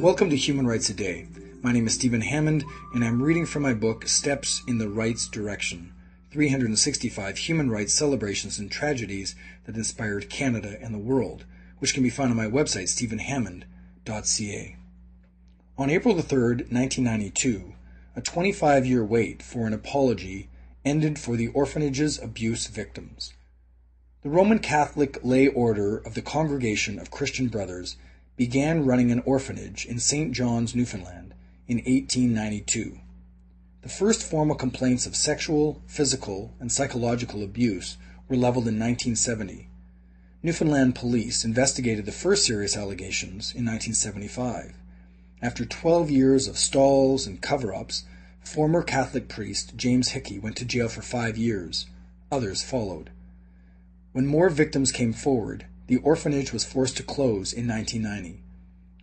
Welcome to Human Rights A Day. My name is Stephen Hammond, and I'm reading from my book Steps in the Rights Direction 365 Human Rights Celebrations and Tragedies that Inspired Canada and the World, which can be found on my website, stephenhammond.ca. On April 3, 1992, a 25 year wait for an apology ended for the orphanage's abuse victims. The Roman Catholic lay order of the Congregation of Christian Brothers began running an orphanage in St. John's, Newfoundland in 1892. The first formal complaints of sexual, physical, and psychological abuse were leveled in 1970. Newfoundland police investigated the first serious allegations in 1975. After 12 years of stalls and cover ups, former Catholic priest James Hickey went to jail for five years. Others followed. When more victims came forward, the orphanage was forced to close in 1990.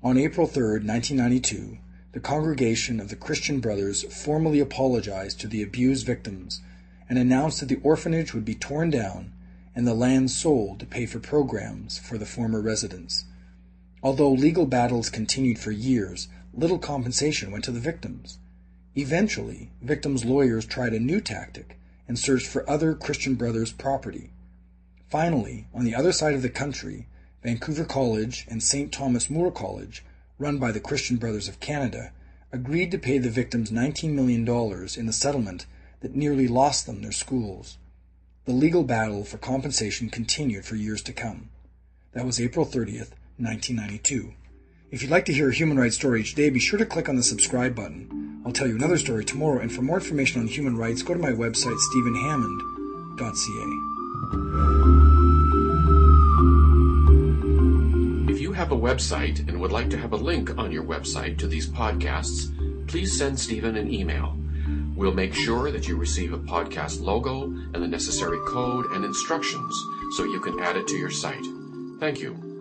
On April 3, 1992, the Congregation of the Christian Brothers formally apologized to the abused victims and announced that the orphanage would be torn down and the land sold to pay for programs for the former residents. Although legal battles continued for years, little compensation went to the victims. Eventually, victims' lawyers tried a new tactic and searched for other Christian Brothers property. Finally, on the other side of the country, Vancouver College and St. Thomas More College, run by the Christian Brothers of Canada, agreed to pay the victims $19 million in the settlement that nearly lost them their schools. The legal battle for compensation continued for years to come. That was April 30th, 1992. If you'd like to hear a human rights story each day, be sure to click on the subscribe button. I'll tell you another story tomorrow, and for more information on human rights, go to my website, stephenhammond.ca. have a website and would like to have a link on your website to these podcasts, please send Stephen an email. We'll make sure that you receive a podcast logo and the necessary code and instructions so you can add it to your site. Thank you.